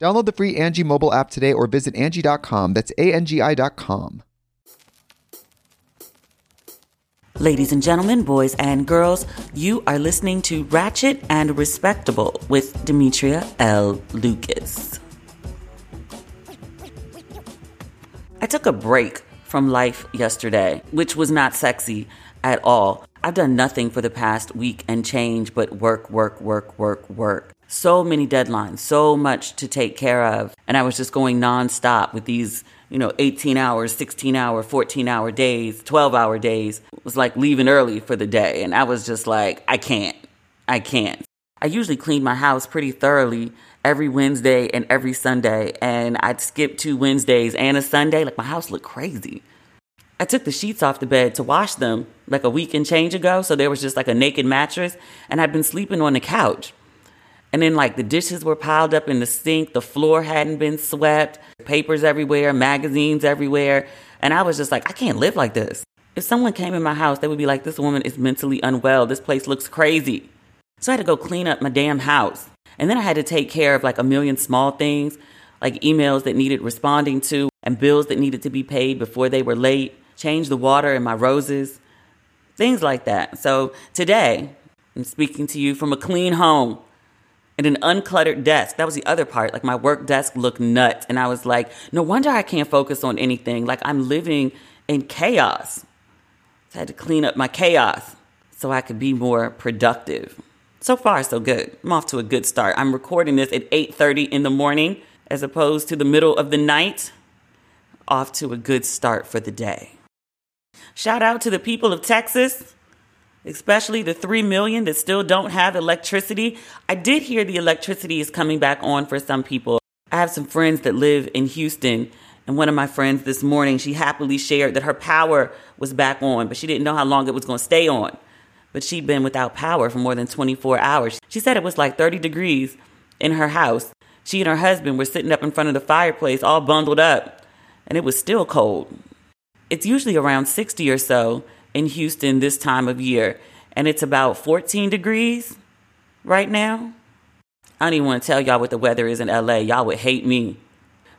Download the free Angie mobile app today or visit Angie.com. That's A-N-G-I dot. Ladies and gentlemen, boys and girls, you are listening to Ratchet and Respectable with Demetria L. Lucas. I took a break from life yesterday, which was not sexy at all. I've done nothing for the past week and change but work, work, work, work, work. So many deadlines, so much to take care of. And I was just going nonstop with these, you know, 18 hours, 16 hour, 14 hour days, 12 hour days. It was like leaving early for the day. And I was just like, I can't. I can't. I usually clean my house pretty thoroughly every Wednesday and every Sunday. And I'd skip two Wednesdays and a Sunday. Like my house looked crazy. I took the sheets off the bed to wash them like a week and change ago. So there was just like a naked mattress. And I'd been sleeping on the couch. And then, like, the dishes were piled up in the sink, the floor hadn't been swept, papers everywhere, magazines everywhere. And I was just like, I can't live like this. If someone came in my house, they would be like, This woman is mentally unwell. This place looks crazy. So I had to go clean up my damn house. And then I had to take care of like a million small things, like emails that needed responding to and bills that needed to be paid before they were late, change the water in my roses, things like that. So today, I'm speaking to you from a clean home and an uncluttered desk. That was the other part. Like my work desk looked nuts. And I was like, no wonder I can't focus on anything. Like I'm living in chaos. So I had to clean up my chaos so I could be more productive. So far, so good. I'm off to a good start. I'm recording this at 8:30 in the morning as opposed to the middle of the night. Off to a good start for the day. Shout out to the people of Texas especially the 3 million that still don't have electricity. I did hear the electricity is coming back on for some people. I have some friends that live in Houston, and one of my friends this morning, she happily shared that her power was back on, but she didn't know how long it was going to stay on. But she'd been without power for more than 24 hours. She said it was like 30 degrees in her house. She and her husband were sitting up in front of the fireplace, all bundled up, and it was still cold. It's usually around 60 or so, in Houston this time of year, and it's about 14 degrees right now. I don't even want to tell y'all what the weather is in LA. Y'all would hate me.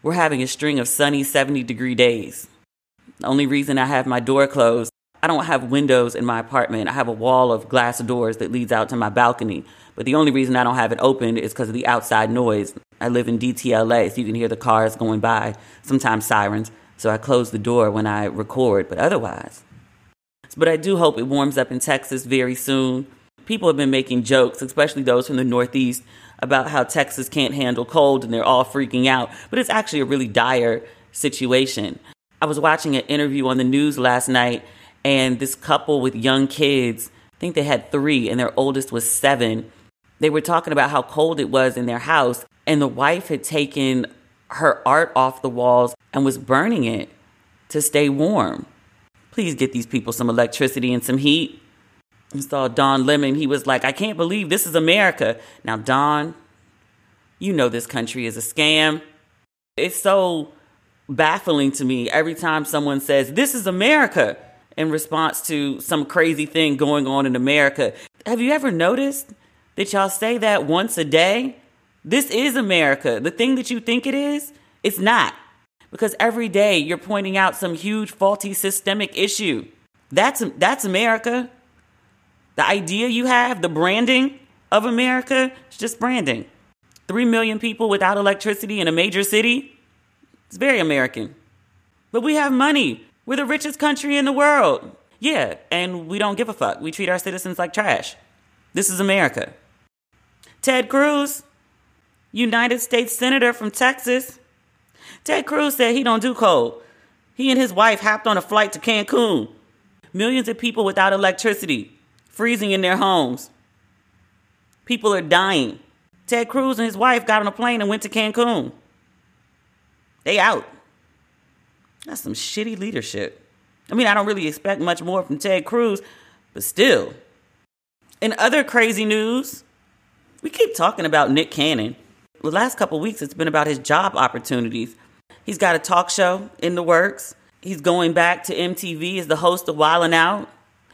we're having a string of sunny 70 degree days. The only reason I have my door closed, I don't have windows in my apartment. I have a wall of glass doors that leads out to my balcony. But the only reason I don't have it open is because of the outside noise. I live in DTLA, so you can hear the cars going by, sometimes sirens. So I close the door when I record, but otherwise. But I do hope it warms up in Texas very soon. People have been making jokes, especially those from the Northeast, about how Texas can't handle cold and they're all freaking out. But it's actually a really dire situation. I was watching an interview on the news last night, and this couple with young kids, I think they had three, and their oldest was seven. They were talking about how cold it was in their house, and the wife had taken her art off the walls and was burning it to stay warm. Please get these people some electricity and some heat. I saw Don Lemon. He was like, I can't believe this is America. Now, Don, you know this country is a scam. It's so baffling to me every time someone says, This is America, in response to some crazy thing going on in America. Have you ever noticed that y'all say that once a day? This is America. The thing that you think it is, it's not. Because every day you're pointing out some huge faulty systemic issue. That's, that's America. The idea you have, the branding of America, it's just branding. Three million people without electricity in a major city, it's very American. But we have money. We're the richest country in the world. Yeah, and we don't give a fuck. We treat our citizens like trash. This is America. Ted Cruz, United States Senator from Texas. Ted Cruz said he don't do cold. He and his wife hopped on a flight to Cancun. Millions of people without electricity, freezing in their homes. People are dying. Ted Cruz and his wife got on a plane and went to Cancun. They out. That's some shitty leadership. I mean, I don't really expect much more from Ted Cruz, but still. In other crazy news, we keep talking about Nick Cannon. The last couple weeks, it's been about his job opportunities. He's got a talk show in the works. He's going back to MTV as the host of Wildin' Out.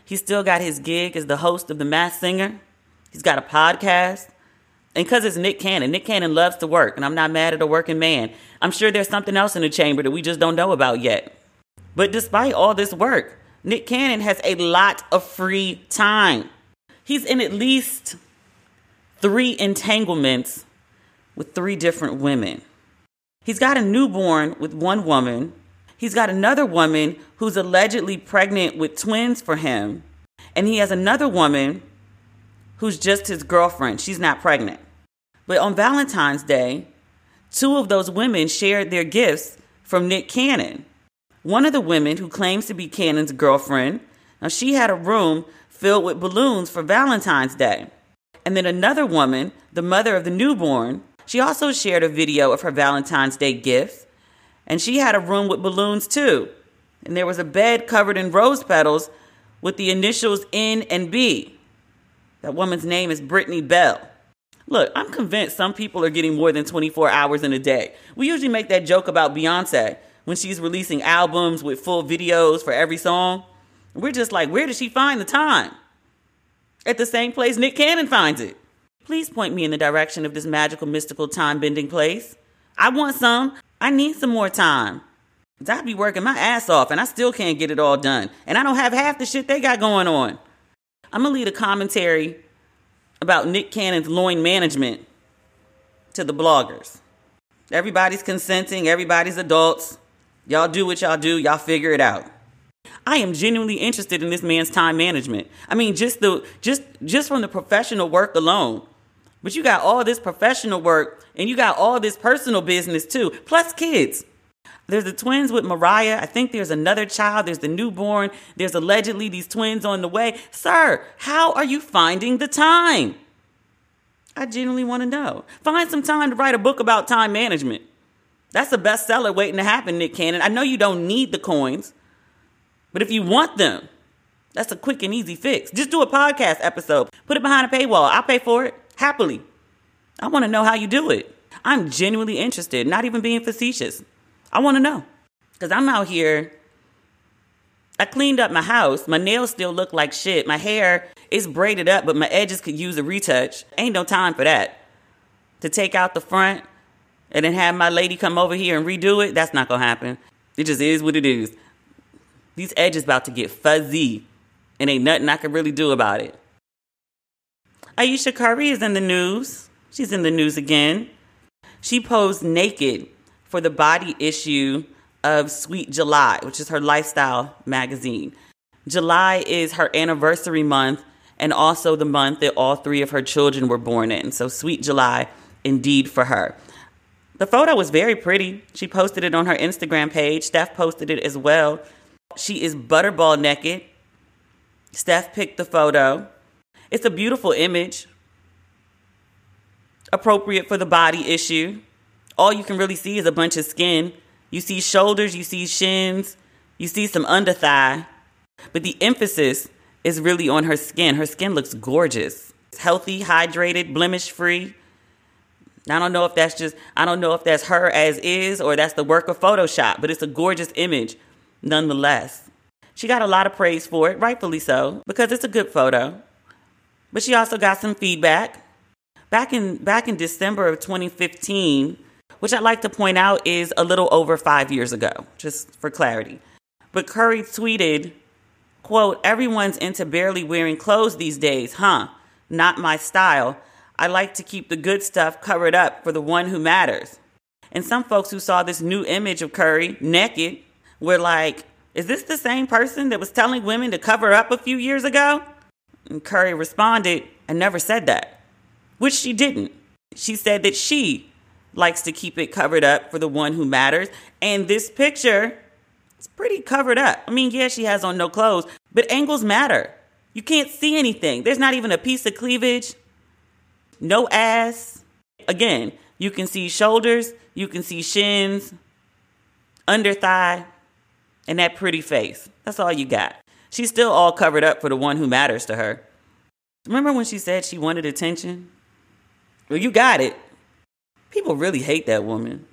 He's still got his gig as the host of The Masked Singer. He's got a podcast. And because it's Nick Cannon, Nick Cannon loves to work, and I'm not mad at a working man. I'm sure there's something else in the chamber that we just don't know about yet. But despite all this work, Nick Cannon has a lot of free time. He's in at least three entanglements with three different women. He's got a newborn with one woman. He's got another woman who's allegedly pregnant with twins for him. And he has another woman who's just his girlfriend. She's not pregnant. But on Valentine's Day, two of those women shared their gifts from Nick Cannon. One of the women who claims to be Cannon's girlfriend, now she had a room filled with balloons for Valentine's Day. And then another woman, the mother of the newborn, she also shared a video of her Valentine's Day gift. And she had a room with balloons too. And there was a bed covered in rose petals with the initials N and B. That woman's name is Brittany Bell. Look, I'm convinced some people are getting more than 24 hours in a day. We usually make that joke about Beyonce when she's releasing albums with full videos for every song. We're just like, where does she find the time? At the same place Nick Cannon finds it. Please point me in the direction of this magical, mystical, time bending place. I want some. I need some more time. I be working my ass off and I still can't get it all done. And I don't have half the shit they got going on. I'm gonna lead a commentary about Nick Cannon's loin management to the bloggers. Everybody's consenting, everybody's adults. Y'all do what y'all do, y'all figure it out. I am genuinely interested in this man's time management. I mean, just the just just from the professional work alone. But you got all this professional work and you got all this personal business too, plus kids. There's the twins with Mariah. I think there's another child. There's the newborn. There's allegedly these twins on the way. Sir, how are you finding the time? I genuinely want to know. Find some time to write a book about time management. That's a bestseller waiting to happen, Nick Cannon. I know you don't need the coins, but if you want them, that's a quick and easy fix. Just do a podcast episode, put it behind a paywall. I'll pay for it happily. I want to know how you do it. I'm genuinely interested, not even being facetious. I want to know. Because I'm out here. I cleaned up my house. My nails still look like shit. My hair is braided up, but my edges could use a retouch. Ain't no time for that. To take out the front and then have my lady come over here and redo it, that's not gonna happen. It just is what it is. These edges about to get fuzzy, and ain't nothing I can really do about it. Ayesha Curry is in the news. She's in the news again. She posed naked for the body issue of Sweet July, which is her lifestyle magazine. July is her anniversary month and also the month that all three of her children were born in. So, Sweet July indeed for her. The photo was very pretty. She posted it on her Instagram page. Steph posted it as well. She is butterball naked. Steph picked the photo. It's a beautiful image, appropriate for the body issue. All you can really see is a bunch of skin. You see shoulders, you see shins, you see some under thigh, but the emphasis is really on her skin. Her skin looks gorgeous. It's healthy, hydrated, blemish free. I don't know if that's just, I don't know if that's her as is or that's the work of Photoshop, but it's a gorgeous image nonetheless. She got a lot of praise for it, rightfully so, because it's a good photo. But she also got some feedback. Back in back in December of 2015, which I'd like to point out is a little over 5 years ago, just for clarity. But Curry tweeted, quote, "Everyone's into barely wearing clothes these days, huh? Not my style. I like to keep the good stuff covered up for the one who matters." And some folks who saw this new image of Curry naked were like, "Is this the same person that was telling women to cover up a few years ago?" And Curry responded, I never said that, which she didn't. She said that she likes to keep it covered up for the one who matters. And this picture is pretty covered up. I mean, yeah, she has on no clothes, but angles matter. You can't see anything. There's not even a piece of cleavage, no ass. Again, you can see shoulders, you can see shins, under thigh, and that pretty face. That's all you got. She's still all covered up for the one who matters to her. Remember when she said she wanted attention? Well, you got it. People really hate that woman,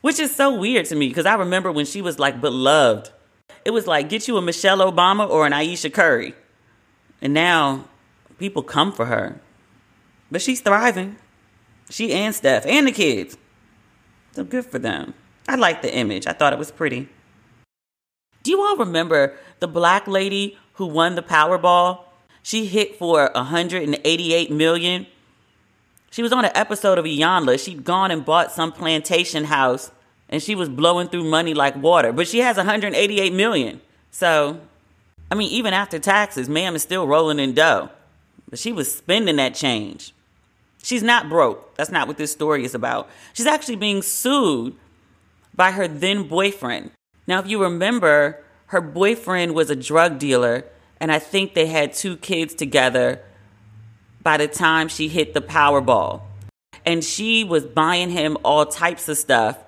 which is so weird to me because I remember when she was like beloved. It was like, get you a Michelle Obama or an Ayesha Curry. And now people come for her. But she's thriving. She and Steph and the kids. So good for them. I like the image. I thought it was pretty. Do you all remember the black lady who won the Powerball? She hit for 188 million. She was on an episode of Iyanla. She'd gone and bought some plantation house and she was blowing through money like water, but she has 188 million. So, I mean, even after taxes, ma'am is still rolling in dough. But she was spending that change. She's not broke. That's not what this story is about. She's actually being sued by her then boyfriend. Now, if you remember, her boyfriend was a drug dealer, and I think they had two kids together by the time she hit the Powerball. And she was buying him all types of stuff,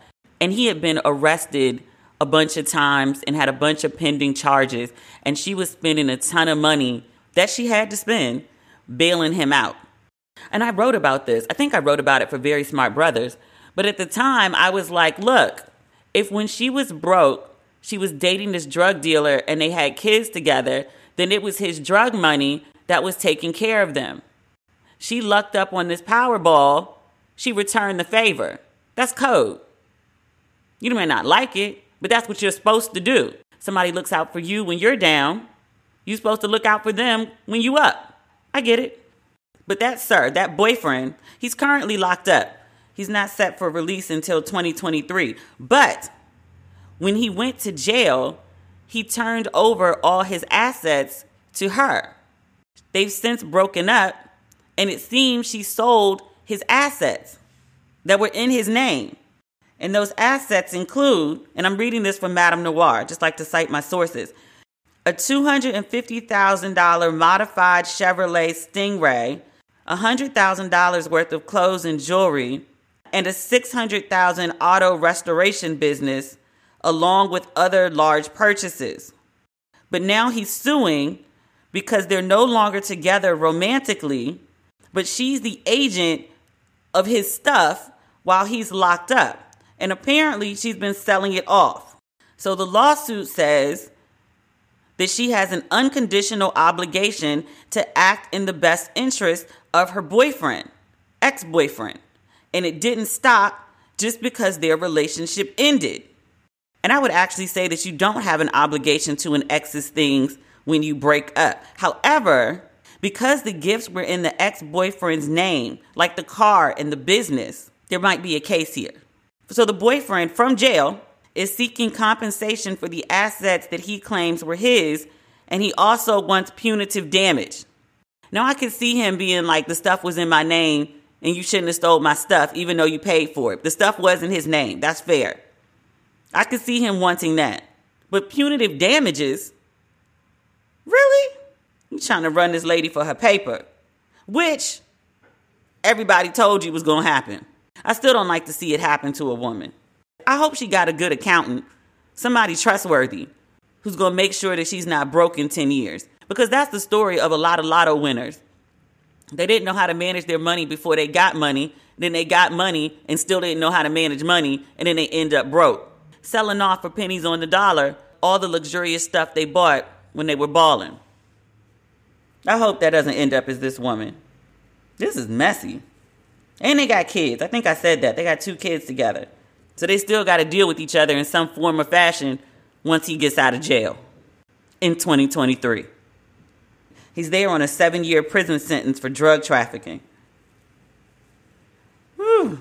and he had been arrested a bunch of times and had a bunch of pending charges, and she was spending a ton of money that she had to spend bailing him out. And I wrote about this. I think I wrote about it for Very Smart Brothas. But at the time, I was like, look, if when she was broke, she was dating this drug dealer and they had kids together, then it was his drug money that was taking care of them. She lucked up on this Powerball. She returned the favor. That's code. You may not like it, but that's what you're supposed to do. Somebody looks out for you when you're down. You're supposed to look out for them when you up. I get it. But that sir, that boyfriend, he's currently locked up. He's not set for release until 2023. But when he went to jail, he turned over all his assets to her. They've since broken up, and it seems she sold his assets that were in his name. And those assets include, and I'm reading this from MadameNoire, just like to cite my sources, a $250,000 modified Chevrolet Stingray, $100,000 worth of clothes and jewelry, and a 600,000 auto restoration business along with other large purchases. But now he's suing because they're no longer together romantically, but she's the agent of his stuff while he's locked up. And apparently, she's been selling it off. So the lawsuit says that she has an unconditional obligation to act in the best interest of her boyfriend, ex boyfriend. And it didn't stop just because their relationship ended. And I would actually say that you don't have an obligation to an ex's things when you break up. However, because the gifts were in the ex boyfriend's name, like the car and the business, there might be a case here. So the boyfriend from jail is seeking compensation for the assets that he claims were his, and he also wants punitive damage. Now I can see him being like, the stuff was in my name and you shouldn't have stole my stuff, even though you paid for it. The stuff wasn't his name. That's fair. I could see him wanting that. But punitive damages? Really? You trying to run this lady for her paper, which everybody told you was going to happen. I still don't like to see it happen to a woman. I hope she got a good accountant, somebody trustworthy, who's going to make sure that she's not broke in 10 years. Because that's the story of a lot of lotto winners. They didn't know how to manage their money before they got money. Then they got money and still didn't know how to manage money. And then they end up broke, selling off for pennies on the dollar all the luxurious stuff they bought when they were balling. I hope that doesn't end up as this woman. This is messy. And they got kids. I think I said that. They got two kids together. So they still got to deal with each other in some form or fashion once he gets out of jail in 2023. He's there on a seven year prison sentence for drug trafficking. Whew.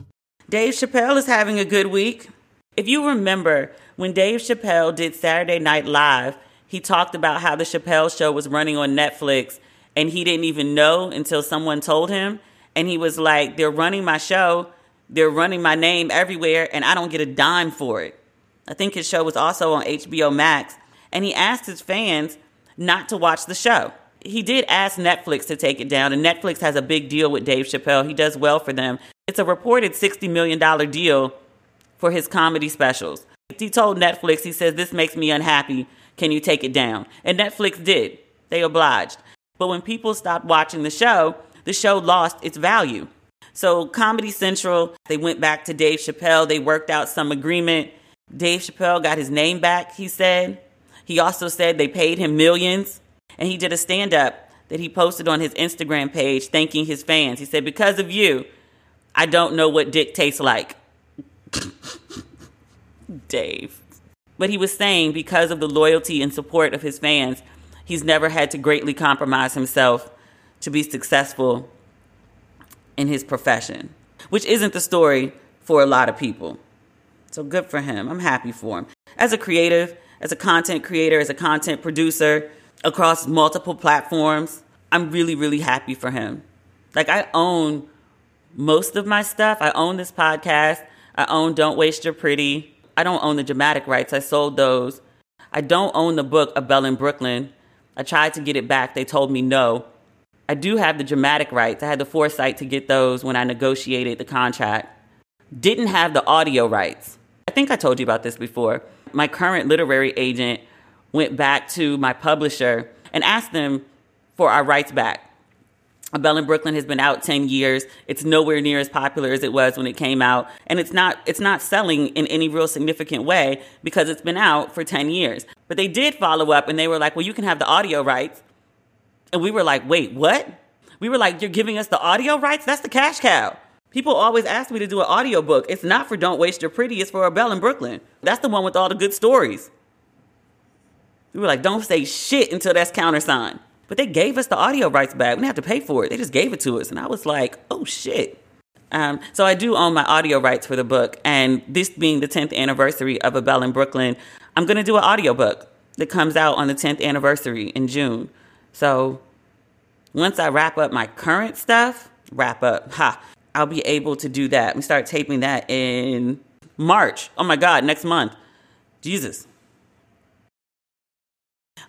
Dave Chappelle is having a good week. If you remember, when Dave Chappelle did Saturday Night Live, he talked about how the Chappelle show was running on Netflix and he didn't even know until someone told him. And he was like, They're running my show, they're running my name everywhere, and I don't get a dime for it. I think his show was also on HBO Max. And he asked his fans not to watch the show. He did ask Netflix to take it down, and Netflix has a big deal with Dave Chappelle. He does well for them. It's a reported $60 million deal for his comedy specials. He told Netflix, he says, This makes me unhappy. Can you take it down? And Netflix did. They obliged. But when people stopped watching the show, the show lost its value. So, Comedy Central, they went back to Dave Chappelle. They worked out some agreement. Dave Chappelle got his name back, he said. He also said they paid him millions. And he did a stand up that he posted on his Instagram page thanking his fans. He said, Because of you, I don't know what dick tastes like. Dave. But he was saying because of the loyalty and support of his fans, he's never had to greatly compromise himself to be successful in his profession, which isn't the story for a lot of people. So good for him. I'm happy for him. As a creative, as a content creator, as a content producer across multiple platforms, I'm really, really happy for him. Like, I own most of my stuff. I own this podcast. I own Don't Waste Your Pretty. I don't own the dramatic rights. I sold those. I don't own the book A Belle in Brooklyn. I tried to get it back. They told me no. I do have the dramatic rights. I had the foresight to get those when I negotiated the contract. Didn't have the audio rights. I think I told you about this before. My current literary agent went back to my publisher and asked them for our rights back. A Belle in Brooklyn has been out 10 years. It's nowhere near as popular as it was when it came out. And it's not, it's not selling in any real significant way because it's been out for 10 years. But they did follow up and they were like, well, you can have the audio rights. And we were like, wait, what? We were like, you're giving us the audio rights? That's the cash cow. People always ask me to do an audio book. It's not for Don't Waste Your Pretty, it's for A Belle in Brooklyn. That's the one with all the good stories. We were like, don't say shit until that's countersigned. But they gave us the audio rights back. We didn't have to pay for it. They just gave it to us. And I was like, oh shit. Um, so I do own my audio rights for the book, and this being the 10th anniversary of A Belle in Brooklyn, I'm going to do an audiobook that comes out on the 10th anniversary in June. So once I wrap up my current stuff, wrap up, ha, I'll be able to do that. We start taping that in March. Oh my God, next month. Jesus.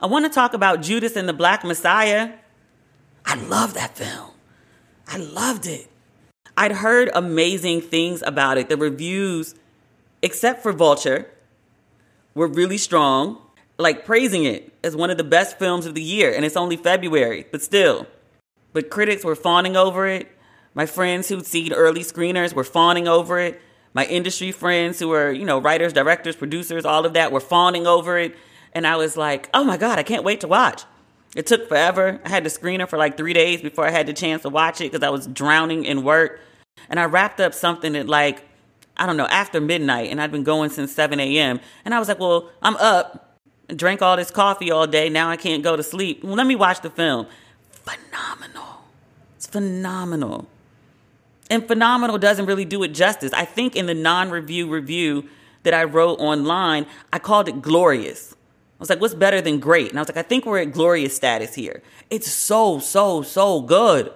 I want to talk about Judas and the Black Messiah. I love that film. I loved it. I'd heard amazing things about it. The reviews, except for Vulture, were really strong, like praising it as one of the best films of the year. And it's only February, but still. But critics were fawning over it. My friends who'd seen early screeners were fawning over it. My industry friends who were, you know, writers, directors, producers, all of that were fawning over it. And I was like, oh my God, I can't wait to watch. It took forever. I had to screen it for like three days before I had the chance to watch it because I was drowning in work. And I wrapped up something at like, I don't know, after midnight. And I'd been going since 7 a.m. And I was like, well, I'm up, drank all this coffee all day. Now I can't go to sleep. Well, let me watch the film. Phenomenal. It's phenomenal. And phenomenal doesn't really do it justice. I think in the non review review that I wrote online, I called it glorious. I was like, what's better than great? And I was like, I think we're at glorious status here. It's so, so, so good.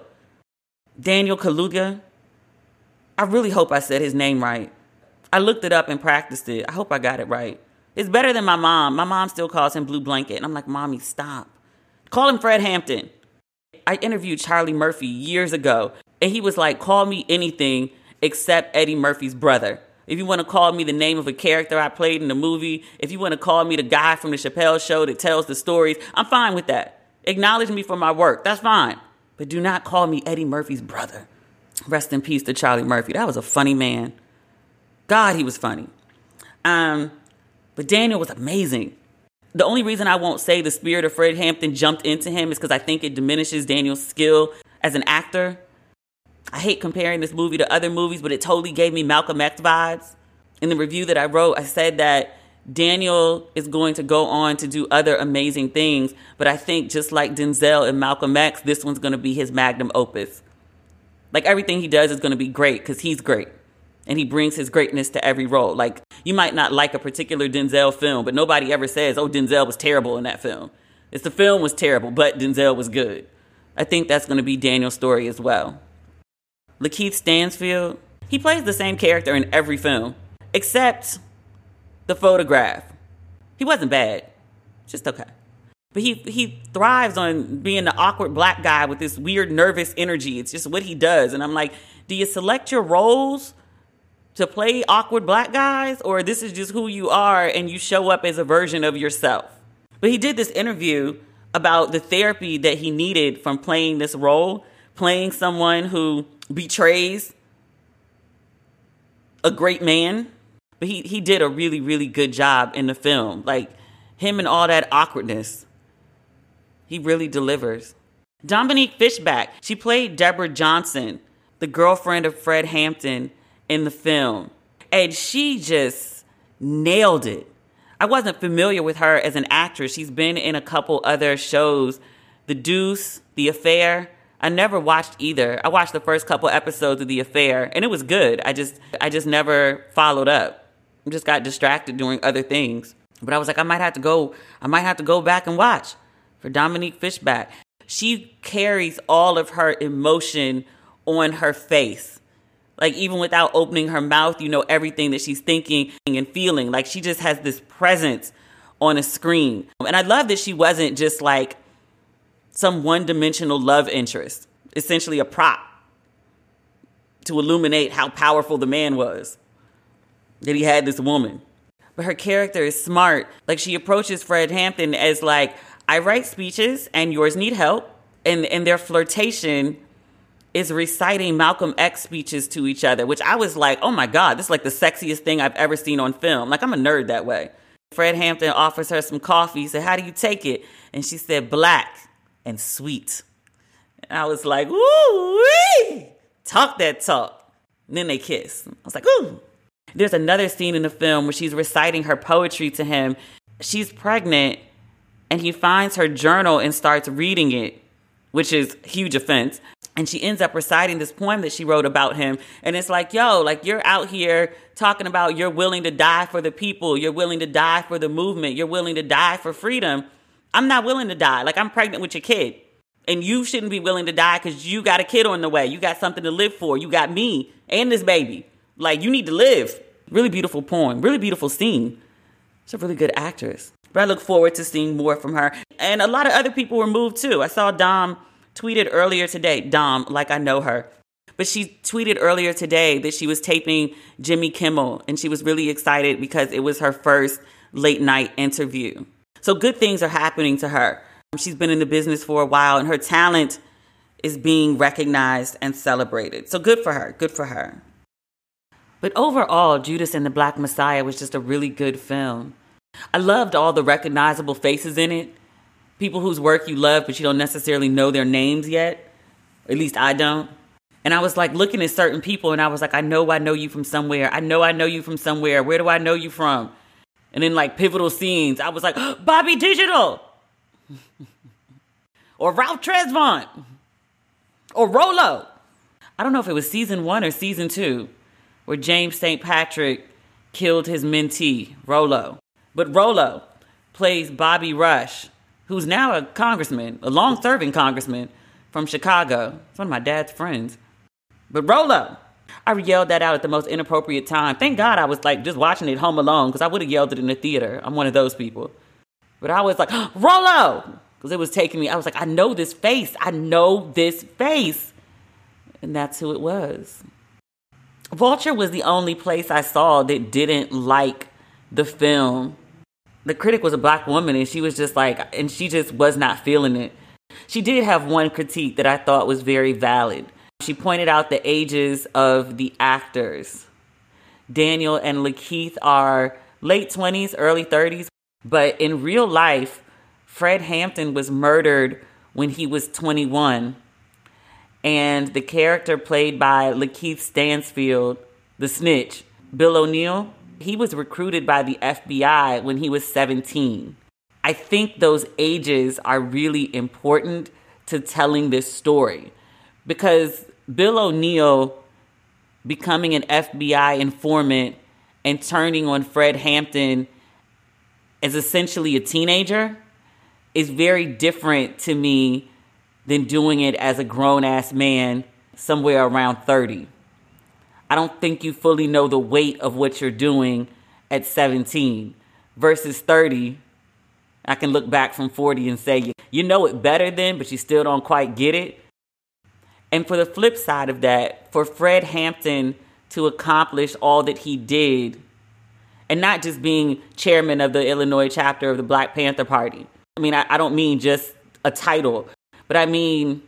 Daniel Kaluuya. I really hope I said his name right. I looked it up and practiced it. I hope I got it right. It's better than my mom. My mom still calls him Blue Blanket. And I'm like, Mommy, stop. Call him Fred Hampton. I interviewed Charlie Murphy years ago, and he was like, call me anything except Eddie Murphy's brother. If you want to call me the name of a character I played in the movie, if you want to call me the guy from the Chappelle show that tells the stories, I'm fine with that. Acknowledge me for my work. That's fine. But do not call me Eddie Murphy's brother. Rest in peace to Charlie Murphy. That was a funny man. God, he was funny. Um, but Daniel was amazing. The only reason I won't say the spirit of Fred Hampton jumped into him is because I think it diminishes Daniel's skill as an actor. I hate comparing this movie to other movies, but it totally gave me Malcolm X vibes. In the review that I wrote, I said that Daniel is going to go on to do other amazing things, but I think just like Denzel and Malcolm X, this one's going to be his magnum opus. Like everything he does is going to be great because he's great and he brings his greatness to every role. Like you might not like a particular Denzel film, but nobody ever says, "Oh, Denzel was terrible in that film." It's the film was terrible, but Denzel was good. I think that's going to be Daniel's story as well. Lakeith Stansfield, he plays the same character in every film except the photograph. He wasn't bad, just okay. But he he thrives on being the awkward black guy with this weird nervous energy. It's just what he does. And I'm like, do you select your roles to play awkward black guys or this is just who you are and you show up as a version of yourself? But he did this interview about the therapy that he needed from playing this role, playing someone who betrays a great man. But he, he did a really, really good job in the film. Like him and all that awkwardness. He really delivers. Dominique Fishback, she played Deborah Johnson, the girlfriend of Fred Hampton in the film. And she just nailed it. I wasn't familiar with her as an actress. She's been in a couple other shows The Deuce, The Affair. I never watched either. I watched the first couple episodes of The Affair and it was good. I just I just never followed up. I just got distracted doing other things. But I was like I might have to go I might have to go back and watch for Dominique Fishback. She carries all of her emotion on her face. Like even without opening her mouth, you know everything that she's thinking and feeling. Like she just has this presence on a screen. And I love that she wasn't just like some one-dimensional love interest, essentially a prop to illuminate how powerful the man was. That he had this woman. But her character is smart. Like she approaches Fred Hampton as like, I write speeches and yours need help. And and their flirtation is reciting Malcolm X speeches to each other, which I was like, oh my God, this is like the sexiest thing I've ever seen on film. Like I'm a nerd that way. Fred Hampton offers her some coffee. He said, How do you take it? And she said, Black and sweet. And I was like, ooh, wee! talk that talk. And then they kiss. I was like, ooh. There's another scene in the film where she's reciting her poetry to him. She's pregnant, and he finds her journal and starts reading it, which is huge offense. and she ends up reciting this poem that she wrote about him and it's like yo like you're out here talking about you're willing to die for the people you're willing to die for the movement you're willing to die for freedom i'm not willing to die. Like i'm pregnant with your kid. And you shouldn't be willing to die because you got a kid on the way. You got something to live for. You got me and this baby. Like you need to live. Really beautiful poem really beautiful scene. She's a really good actress. But i look forward to seeing more from her. And a lot of other people were moved too. I saw dom tweeted earlier today, Dom, like I know her, but she tweeted earlier today that she was taping Jimmy Kimmel. And she was really excited because it was her first late night interview. So good things are happening to her. She's been in the business for a while and her talent is being recognized and celebrated. So good for her. Good for her. But overall, Judas and the Black Messiah was just a really good film. I loved all the recognizable faces in it people whose work you love, but you don't necessarily know their names yet. At least I don't. And I was like looking at certain people and I was like, I know I know you from somewhere. I know I know you from somewhere. Where do I know you from? And then like pivotal scenes, I was like, Bobby Digital. or Ralph Tresvant. Or Rolo. I don't know if it was season one or season two, where James St. Patrick killed his mentee, Rolo. But Rolo plays Bobby Rush who's now a congressman, a long serving congressman from Chicago. It's one of my dad's friends. But Rolo, I yelled that out at the most inappropriate time. Thank mm-hmm. God I was like just watching it home alone because I would have yelled it in the theater. I'm one of those people. But I was like, Rolo! Because it was taking me, I was like, I know this face. I know this face. And that's who it was. Vulture was the only place I saw that didn't like the film the critic was a black woman and she was just like and she just was not feeling it she did have one critique that i thought was very valid she pointed out the ages of the actors daniel and lakeith are late 20s early 30s but in real life fred hampton was murdered when he was 21 and the character played by lakeith stansfield the snitch bill o'neill he was recruited by the FBI when he was 17. I think those ages are really important to telling this story because Bill O'Neill becoming an FBI informant and turning on Fred Hampton as essentially a teenager is very different to me than doing it as a grown ass man somewhere around 30. I don't think you fully know the weight of what you're doing at 17 versus 30. I can look back from 40 and say, you know it better then, but you still don't quite get it. And for the flip side of that, for Fred Hampton to accomplish all that he did, and not just being chairman of the Illinois chapter of the Black Panther Party. I mean, I, I don't mean just a title, but I mean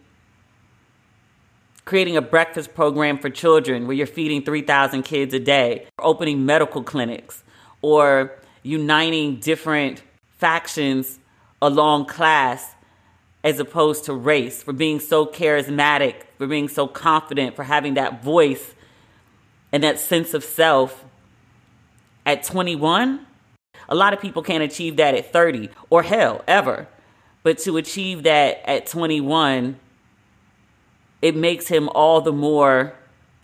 creating a breakfast program for children where you're feeding 3,000 kids a day, opening medical clinics, or uniting different factions along class as opposed to race, for being so charismatic, for being so confident, for having that voice and that sense of self at 21. A lot of people can't achieve that at 30 or hell, ever. But to achieve that at 21 it makes him all the more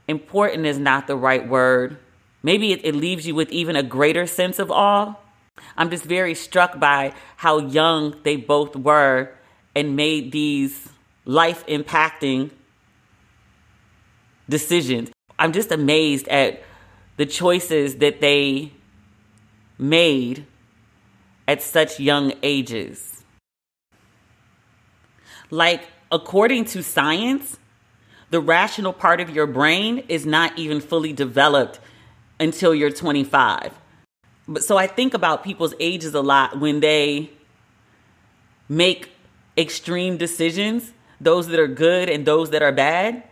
important is not the right word. Maybe it, it, leaves you with even a greater sense of awe. I'm just very struck by how young they both were and made these life impacting decisions. I'm just amazed at the choices that they made at such young ages. Like, according to science, the rational part of your brain is not even fully developed until you're 25. But so I think about people's ages a lot when they make extreme decisions, those that are good and those that are bad,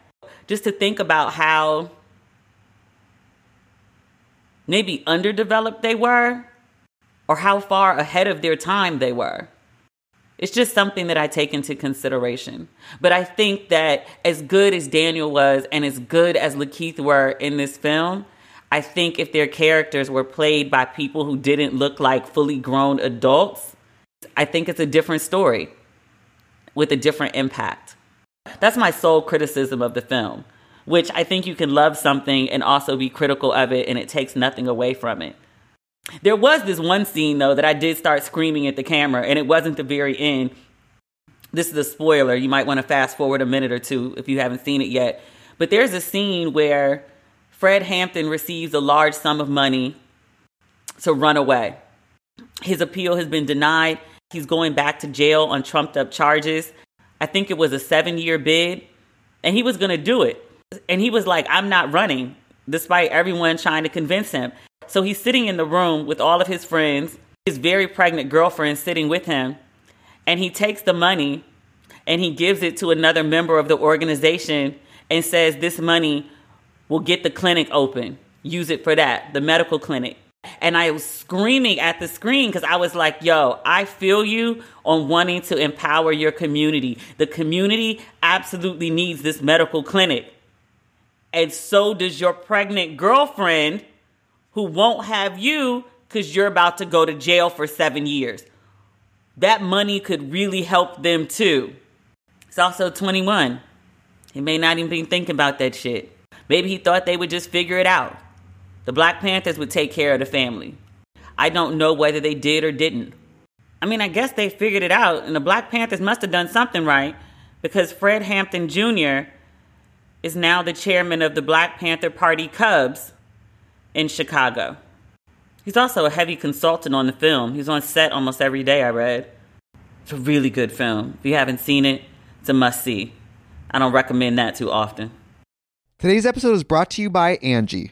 just to think about how maybe underdeveloped they were or how far ahead of their time they were. It's just something that I take into consideration. But I think that as good as Daniel was and as good as Lakeith were in this film, I think if their characters were played by people who didn't look like fully grown adults, I think it's a different story with a different impact. That's my sole criticism of the film, which I think you can love something and also be critical of it, and it takes nothing away from it. There was this one scene, though, that I did start screaming at the camera, and it wasn't the very end. This is a spoiler. You might want to fast forward a minute or two if you haven't seen it yet. But there's a scene where Fred Hampton receives a large sum of money to run away. His appeal has been denied. He's going back to jail on trumped up charges. I think it was a seven year bid, and he was going to do it. And he was like, I'm not running, despite everyone trying to convince him. So he's sitting in the room with all of his friends, his very pregnant girlfriend sitting with him, and he takes the money and he gives it to another member of the organization and says, This money will get the clinic open. Use it for that, the medical clinic. And I was screaming at the screen because I was like, yo, I feel you on wanting to empower your community. The community absolutely needs this medical clinic. And so does your pregnant girlfriend who won't have you because you're about to go to jail for seven years. That money could really help them too. He's also 21. He may not even be thinking about that shit. Maybe he thought they would just figure it out. The Black Panthers would take care of the family. I don't know whether they did or didn't. I mean, I guess they figured it out, and the Black Panthers must have done something right because Fred Hampton Jr. is now the chairman of the Black Panther Party Cubs in Chicago. He's also a heavy consultant on the film. He's on set almost every day, I read. It's a really good film. If you haven't seen it, it's a must see. I don't recommend that too often. Today's episode is brought to you by Angie.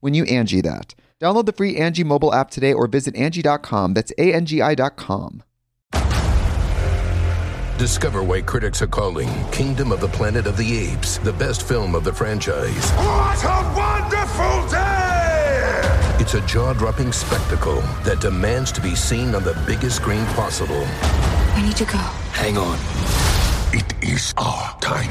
when you Angie that. Download the free Angie mobile app today or visit Angie.com. That's A-N-G-I dot com. Discover why critics are calling Kingdom of the Planet of the Apes the best film of the franchise. What a wonderful day! It's a jaw-dropping spectacle that demands to be seen on the biggest screen possible. We need to go. Hang on. It is our time.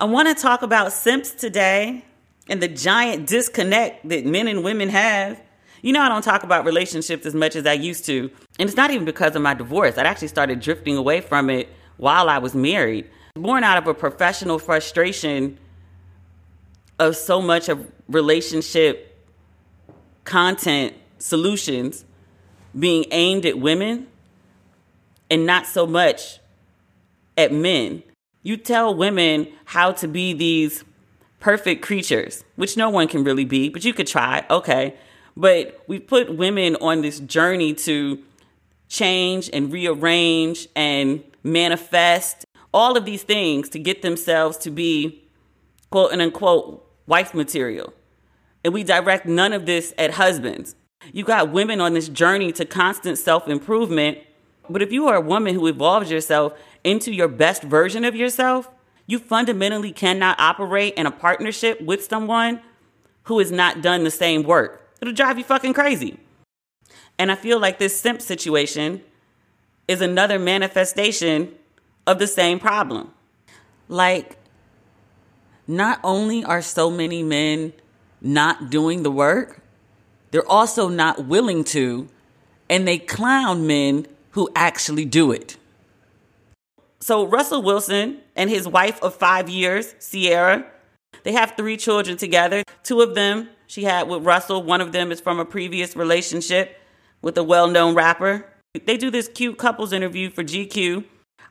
I want to talk about simps today and the giant disconnect that men and women have. You know, I don't talk about relationships as much as I used to. And it's not even because of my divorce. I actually started drifting away from it while I was married, born out of a professional frustration of so much of relationship content solutions being aimed at women and not so much at men. You tell women how to be these perfect creatures, which no one can really be, but you could try, okay. But we put women on this journey to change and rearrange and manifest all of these things to get themselves to be quote and unquote wife material. And we direct none of this at husbands. You got women on this journey to constant self improvement. But if you are a woman who evolves yourself into your best version of yourself, you fundamentally cannot operate in a partnership with someone who has not done the same work. It'll drive you fucking crazy. And I feel like this simp situation is another manifestation of the same problem. Like, not only are so many men not doing the work, they're also not willing to, and they clown men who actually do it. So, Russell Wilson and his wife of five years, Ciara, they have three children together. Two of them she had with Russell, one of them is from a previous relationship with a well known rapper. They do this cute couples interview for GQ.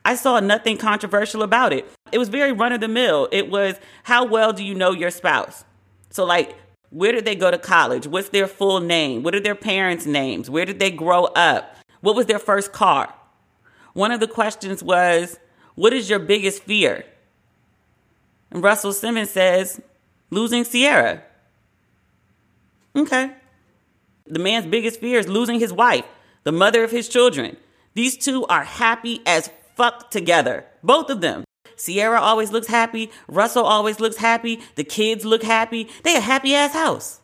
I saw nothing controversial about it. It was very run of the mill. It was, how well do you know your spouse? So, like, where did they go to college? What's their full name? What are their parents' names? Where did they grow up? What was their first car? One of the questions was, What is your biggest fear? And Russell Simmons says, Losing Ciara. Okay. The man's biggest fear is losing his wife, the mother of his children. These two are happy as fuck together. Both of them. Ciara always looks happy. Russell always looks happy. The kids look happy. They a happy ass house.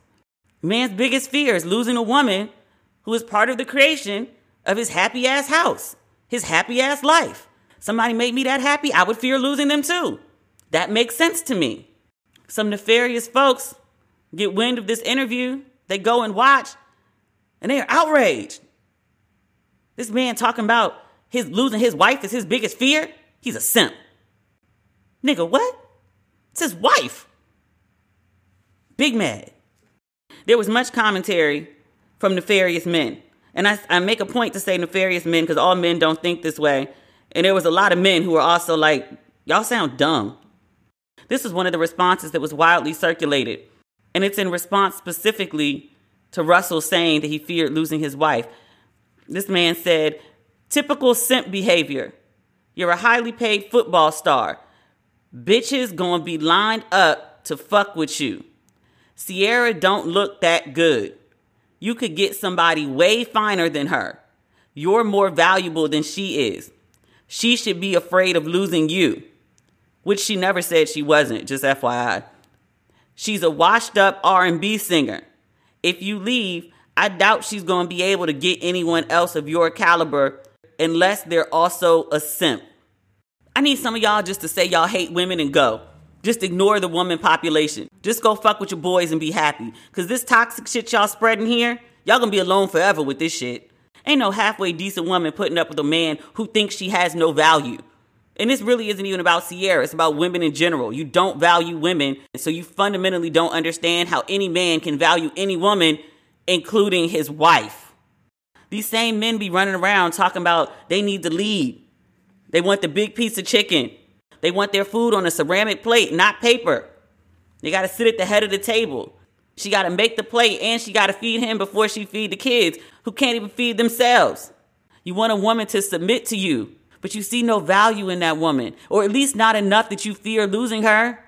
Man's biggest fear is losing a woman who is part of the creation of his happy ass house, his happy ass life. Somebody made me that happy, I would fear losing them too. That makes sense to me. Some nefarious folks get wind of this interview, they go and watch, and they are outraged. This man talking about his losing his wife is his biggest fear. He's a simp. Nigga, what? It's his wife. Big mad. There was much commentary from nefarious men. And I, I make a point to say nefarious men because all men don't think this way. And there was a lot of men who were also like, y'all sound dumb. This is one of the responses that was wildly circulated. And it's in response specifically to Russell saying that he feared losing his wife. This man said, typical simp behavior. You're a highly paid football star. Bitches gonna be lined up to fuck with you. Ciara don't look that good. You could get somebody way finer than her. You're more valuable than she is. She should be afraid of losing you. Which she never said she wasn't, just FYI. She's a washed up R&B singer. If you leave, I doubt she's going to be able to get anyone else of your caliber unless they're also a simp. I need some of y'all just to say y'all hate women and go. Just ignore the woman population. Just go fuck with your boys and be happy. Cause this toxic shit y'all spreading here, y'all gonna be alone forever with this shit. Ain't no halfway decent woman putting up with a man who thinks she has no value. And this really isn't even about Ciara, it's about women in general. You don't value women, and so you fundamentally don't understand how any man can value any woman, including his wife. These same men be running around talking about they need to lead. They want the big piece of chicken. They want their food on a ceramic plate, not paper. They gotta sit at the head of the table. She gotta make the plate and she gotta feed him before she feed the kids who can't even feed themselves. You want a woman to submit to you but you see no value in that woman, or at least not enough that you fear losing her.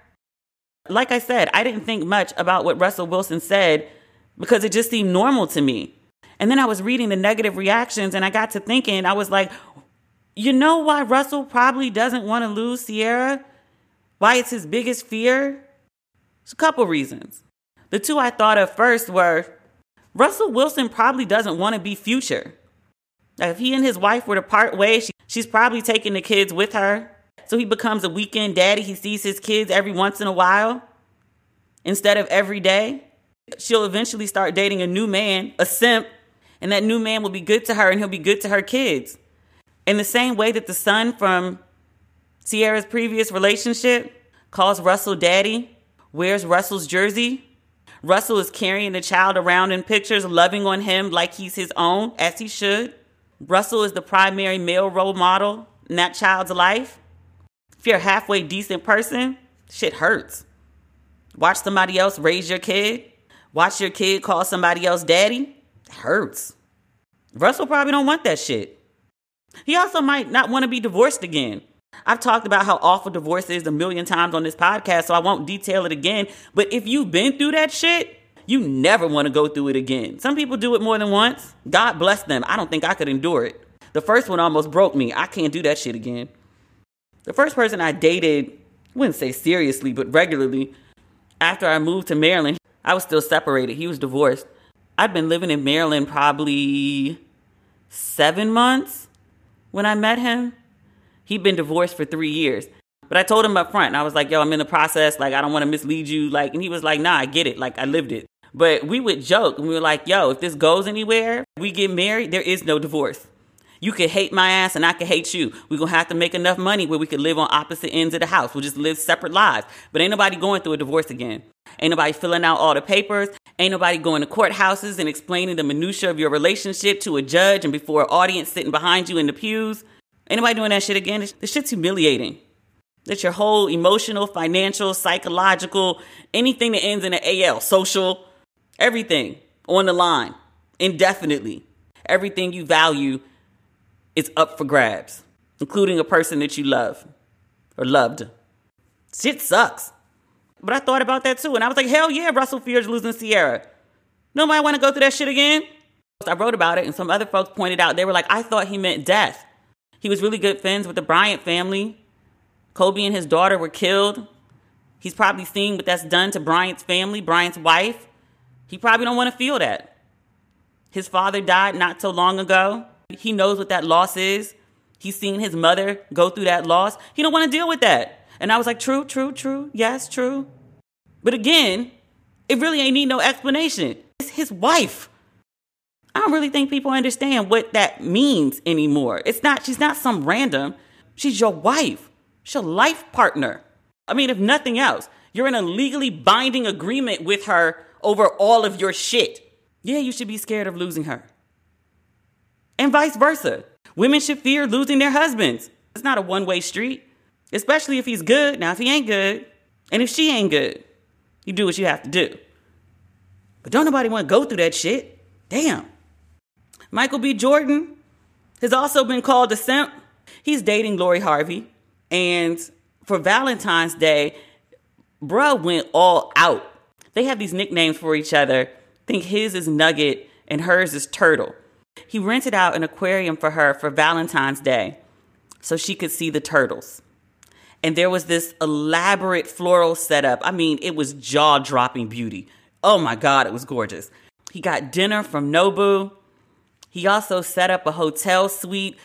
Like I said, I didn't think much about what Russell Wilson said because it just seemed normal to me. And then I was reading the negative reactions and I got to thinking, I was like, you know why Russell probably doesn't want to lose Ciara? Why it's his biggest fear? There's a couple reasons. The two I thought of first were Russell Wilson probably doesn't want to be future. Like if he and his wife were to part ways, she's probably taking the kids with her. So he becomes a weekend daddy. He sees his kids every once in a while instead of every day. She'll eventually start dating a new man, a simp, and that new man will be good to her and he'll be good to her kids. In the same way that the son from Ciara's previous relationship calls Russell daddy, wears Russell's jersey. Russell is carrying the child around in pictures, loving on him like he's his own, as he should. Russell is the primary male role model in that child's life. If you're a halfway decent person, shit hurts. Watch somebody else raise your kid. Watch your kid call somebody else daddy. It hurts. Russell probably don't want that shit. He also might not want to be divorced again. I've talked about how awful divorce is a million times on this podcast, so I won't detail it again. But if you've been through that shit, you never want to go through it again. Some people do it more than once. God bless them. I don't think I could endure it. The first one almost broke me. I can't do that shit again. The first person I dated, I wouldn't say seriously, but regularly, after I moved to Maryland, I was still separated. He was divorced. I'd been living in Maryland probably seven months when I met him. He'd been divorced for three years. But I told him up front, I was like, yo, I'm in the process. Like, I don't want to mislead you. Like, and he was like, nah, I get it. Like, I lived it. But we would joke, and we were like, yo, if this goes anywhere, we get married, there is no divorce. You could hate my ass and I could hate you. We're gonna have to make enough money where we could live on opposite ends of the house. We'll just live separate lives. But ain't nobody going through a divorce again. Ain't nobody filling out all the papers. Ain't nobody going to courthouses and explaining the minutia of your relationship to a judge and before an audience sitting behind you in the pews. Ain't nobody doing that shit again. This shit's humiliating. That your whole emotional, financial, psychological, anything that ends in an AL, social, everything on the line indefinitely. Everything you value is up for grabs, including a person that you love or loved. Shit sucks. But I thought about that too, and I was like, hell yeah, Russell fears losing Ciara. Nobody want to go through that shit again? I wrote about it, and some other folks pointed out, they were like, I thought he meant death. He was really good friends with the Bryant family. Kobe and his daughter were killed. He's probably seen what that's done to Bryant's family, Bryant's wife. He probably don't want to feel that. His father died not so long ago. He knows what that loss is. He's seen his mother go through that loss. He don't want to deal with that. And I was like, true, true, true. Yes, true. But again, it really ain't need no explanation. It's his wife. I don't really think people understand what that means anymore. It's not, she's not some random. She's your wife. She's your life partner. I mean, if nothing else, you're in a legally binding agreement with her over all of your shit. Yeah, you should be scared of losing her. And vice versa. Women should fear losing their husbands. It's not a one way street, especially if he's good. Now, if he ain't good, and if she ain't good, you do what you have to do. But don't nobody want to go through that shit. Damn. Michael B. Jordan has also been called a simp. He's dating Lori Harvey. And for Valentine's Day, bruh went all out. They have these nicknames for each other. I think his is Nugget and hers is Turtle. He rented out an aquarium for her for Valentine's Day so she could see the turtles. And there was this elaborate floral setup. I mean, it was jaw dropping beauty. Oh my God, it was gorgeous. He got dinner from Nobu. He also set up a hotel suite.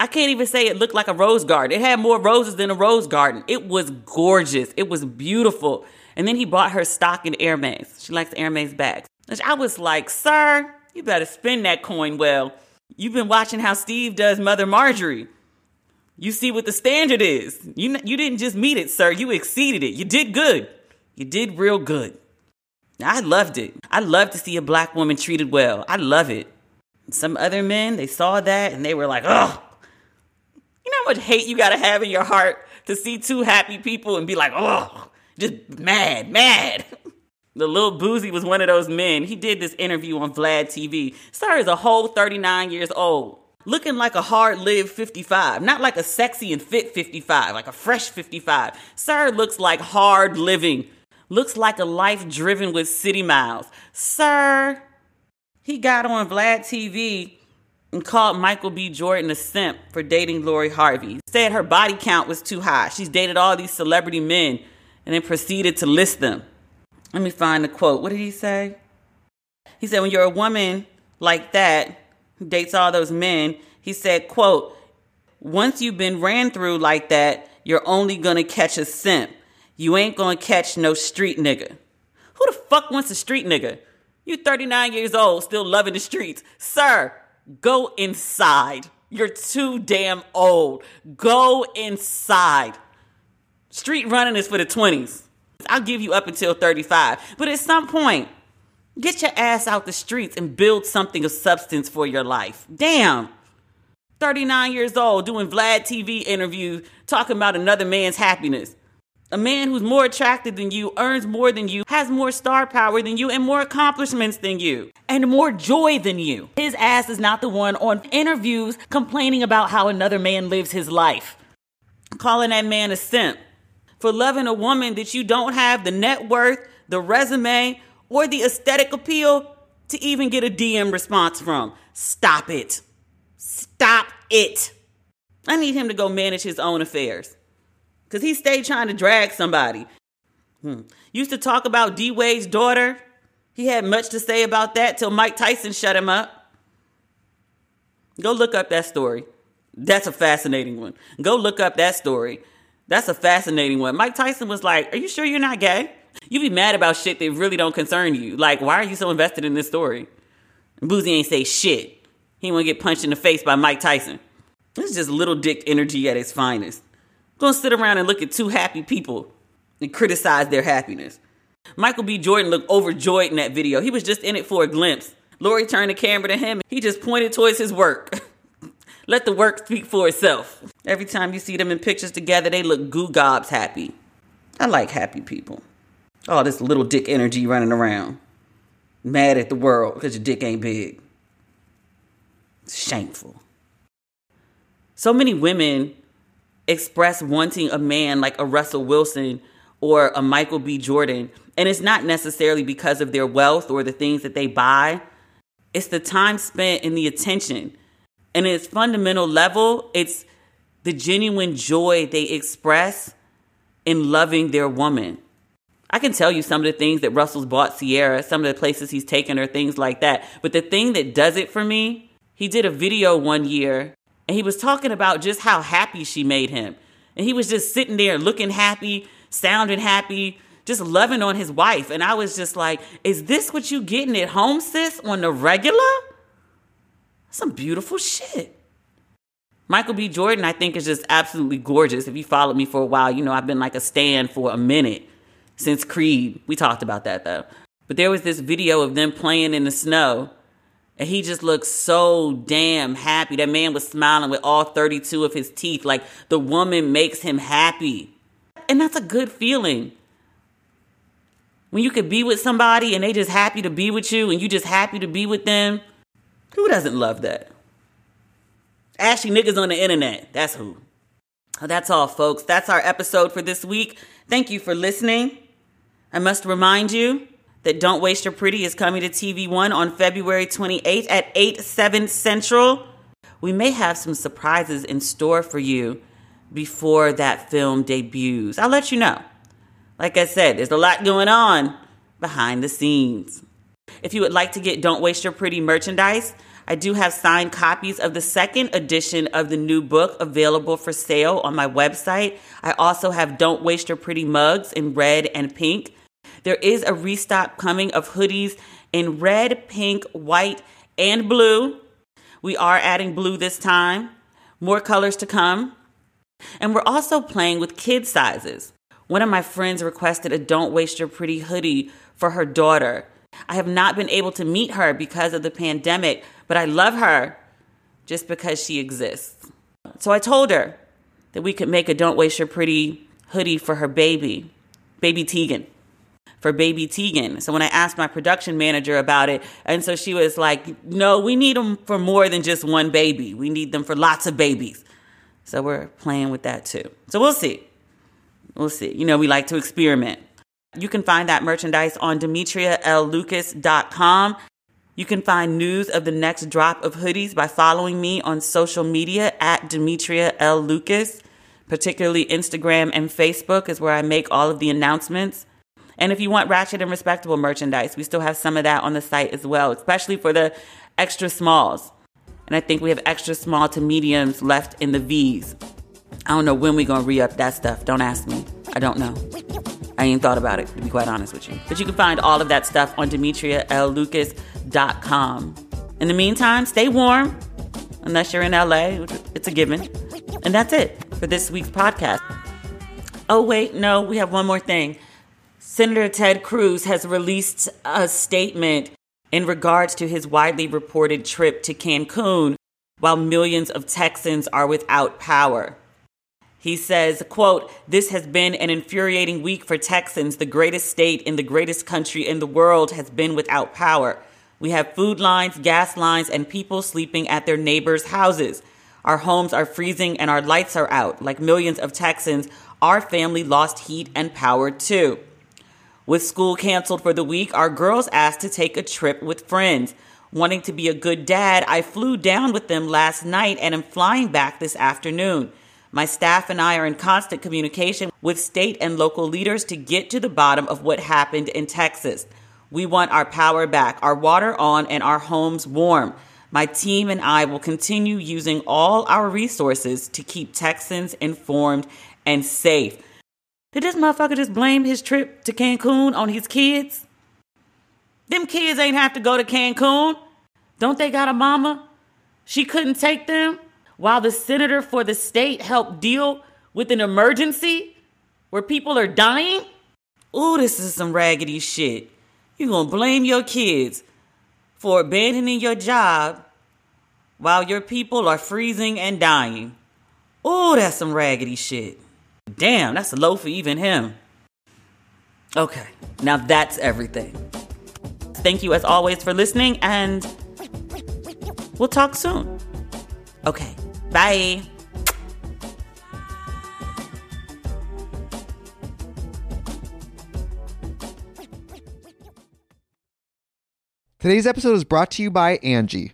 I can't even say it looked like a rose garden. It had more roses than a rose garden. It was gorgeous. It was beautiful. And then he bought her stock in Hermes. She likes Hermes bags. I was like, sir, you better spend that coin well. You've been watching how Steve does Mother Marjorie. You see what the standard is. You, you didn't just meet it, sir. You exceeded it. You did good. You did real good. I loved it. I love to see a black woman treated well. I love it. Some other men, they saw that and they were like, oh, you know how much hate you got to have in your heart to see two happy people and be like, oh, just mad, mad. The Lil Boosie was one of those men. He did this interview on Vlad TV. Sir is a whole 39 years old, looking like a hard lived 55, not like a sexy and fit 55, like a fresh 55. Sir looks like hard living, looks like a life driven with city miles. Sir, he got on Vlad TV and called Michael B. Jordan a simp for dating Lori Harvey. Said her body count was too high. She's dated all these celebrity men and then proceeded to list them. Let me find the quote. What did he say? He said, when you're a woman like that who dates all those men, he said, quote, once you've been ran through like that, you're only gonna catch a simp. You ain't gonna catch no street nigga. Who the fuck wants a street nigga? You 39 years old, still loving the streets. Sir, go inside. You're too damn old. Go inside. Street running is for the 20s. I'll give you up until 35. But at some point, get your ass out the streets and build something of substance for your life. Damn. 39 years old doing Vlad TV interviews talking about another man's happiness. A man who's more attractive than you, earns more than you, has more star power than you, and more accomplishments than you, and more joy than you. His ass is not the one on interviews complaining about how another man lives his life. Calling that man a simp for loving a woman that you don't have the net worth, the resume, or the aesthetic appeal to even get a DM response from. Stop it. Stop it. I need him to go manage his own affairs. Because he stayed trying to drag somebody. Hmm. Used to talk about D Wade's daughter. He had much to say about that till Mike Tyson shut him up. Go look up that story. That's a fascinating one. Go look up that story. That's a fascinating one. Mike Tyson was like, Are you sure you're not gay? You be mad about shit that really don't concern you. Like, why are you so invested in this story? Boosie ain't say shit. He want to get punched in the face by Mike Tyson. This is just little dick energy at its finest. Gonna sit around and look at two happy people and criticize their happiness. Michael B. Jordan looked overjoyed in that video. He was just in it for a glimpse. Lori turned the camera to him. He just pointed towards his work. Let the work speak for itself. Every time you see them in pictures together, they look goo gobs happy. I like happy people. All this little dick energy running around. Mad at the world because your dick ain't big. It's shameful. So many women express wanting a man like a Russell Wilson or a Michael B. Jordan. And it's not necessarily because of their wealth or the things that they buy, it's the time spent and the attention. And at its fundamental level, it's the genuine joy they express in loving their woman. I can tell you some of the things that Russell's bought Ciara, some of the places he's taken her, things like that. But the thing that does it for me, he did a video one year and he was talking about just how happy she made him. And he was just sitting there looking happy, sounding happy, just loving on his wife. And I was just like, is this what you getting at home, sis, on the regular? Some beautiful shit. Michael B. Jordan, I think, is just absolutely gorgeous. If you followed me for a while, you know I've been like a stand for a minute since Creed. We talked about that though. But there was this video of them playing in the snow and he just looked so damn happy. That man was smiling with all 32 of his teeth. Like the woman makes him happy. And that's a good feeling. When you could be with somebody and they just happy to be with you and you just happy to be with them. Who doesn't love that? Ashy niggas on the internet. That's who. That's all, folks. That's our episode for this week. Thank you for listening. I must remind you that Don't Waste Your Pretty is coming to TV One on February 28th at 8, 7 Central. We may have some surprises in store for you before that film debuts. I'll let you know. Like I said, there's a lot going on behind the scenes. If you would like to get Don't Waste Your Pretty merchandise, I do have signed copies of the second edition of the new book available for sale on my website. I also have Don't Waste Your Pretty mugs in red and pink. There is a restock coming of hoodies in red, pink, white, and blue. We are adding blue this time. More colors to come. And we're also playing with kid sizes. One of my friends requested a Don't Waste Your Pretty hoodie for her daughter. I have not been able to meet her because of the pandemic, but I love her just because she exists. So I told her that we could make a Don't Waste Your Pretty hoodie for her baby, baby Tegan for baby Tegan. So when I asked my production manager about it, and so she was like, no, we need them for more than just one baby. We need them for lots of babies. So we're playing with that too. So we'll see. We'll see. You know, we like to experiment. You can find that merchandise on DemetriaLLucas.com. You can find news of the next drop of hoodies by following me on social media at Demetria L. Lucas, particularly Instagram and Facebook is where I make all of the announcements. And if you want ratchet and respectable merchandise, we still have some of that on the site as well, especially for the extra smalls. And I think we have extra small to mediums left in the V's. I don't know when we're gonna re up that stuff. Don't ask me. I don't know. I ain't thought about it, to be quite honest with you. But you can find all of that stuff on DemetriaLLucas.com. In the meantime, stay warm, unless you're in LA, it's a given. And that's it for this week's podcast. Oh, wait, no, we have one more thing. Senator Ted Cruz has released a statement in regards to his widely reported trip to Cancun while millions of Texans are without power. He says, quote, this has been an infuriating week for Texans. The greatest state in the greatest country in the world has been without power. We have food lines, gas lines, and people sleeping at their neighbors' houses. Our homes are freezing and our lights are out. Like millions of Texans, our family lost heat and power too. With school canceled for the week, our girls asked to take a trip with friends. Wanting to be a good dad, I flew down with them last night and am flying back this afternoon. My staff and I are in constant communication with state and local leaders to get to the bottom of what happened in Texas. We want our power back, our water on, and our homes warm. My team and I will continue using all our resources to keep Texans informed and safe. Did this motherfucker just blame his trip to Cancun on his kids? Them kids ain't have to go to Cancun. Don't they got a mama? She couldn't take them while the senator for the state helped deal with an emergency where people are dying? Ooh, this is some raggedy shit. You gonna blame your kids for abandoning your job while your people are freezing and dying. Ooh, that's some raggedy shit. Damn, that's low for even him. Okay, now that's everything. Thank you as always for listening, and we'll talk soon. Okay, bye. Today's episode is brought to you by Angie.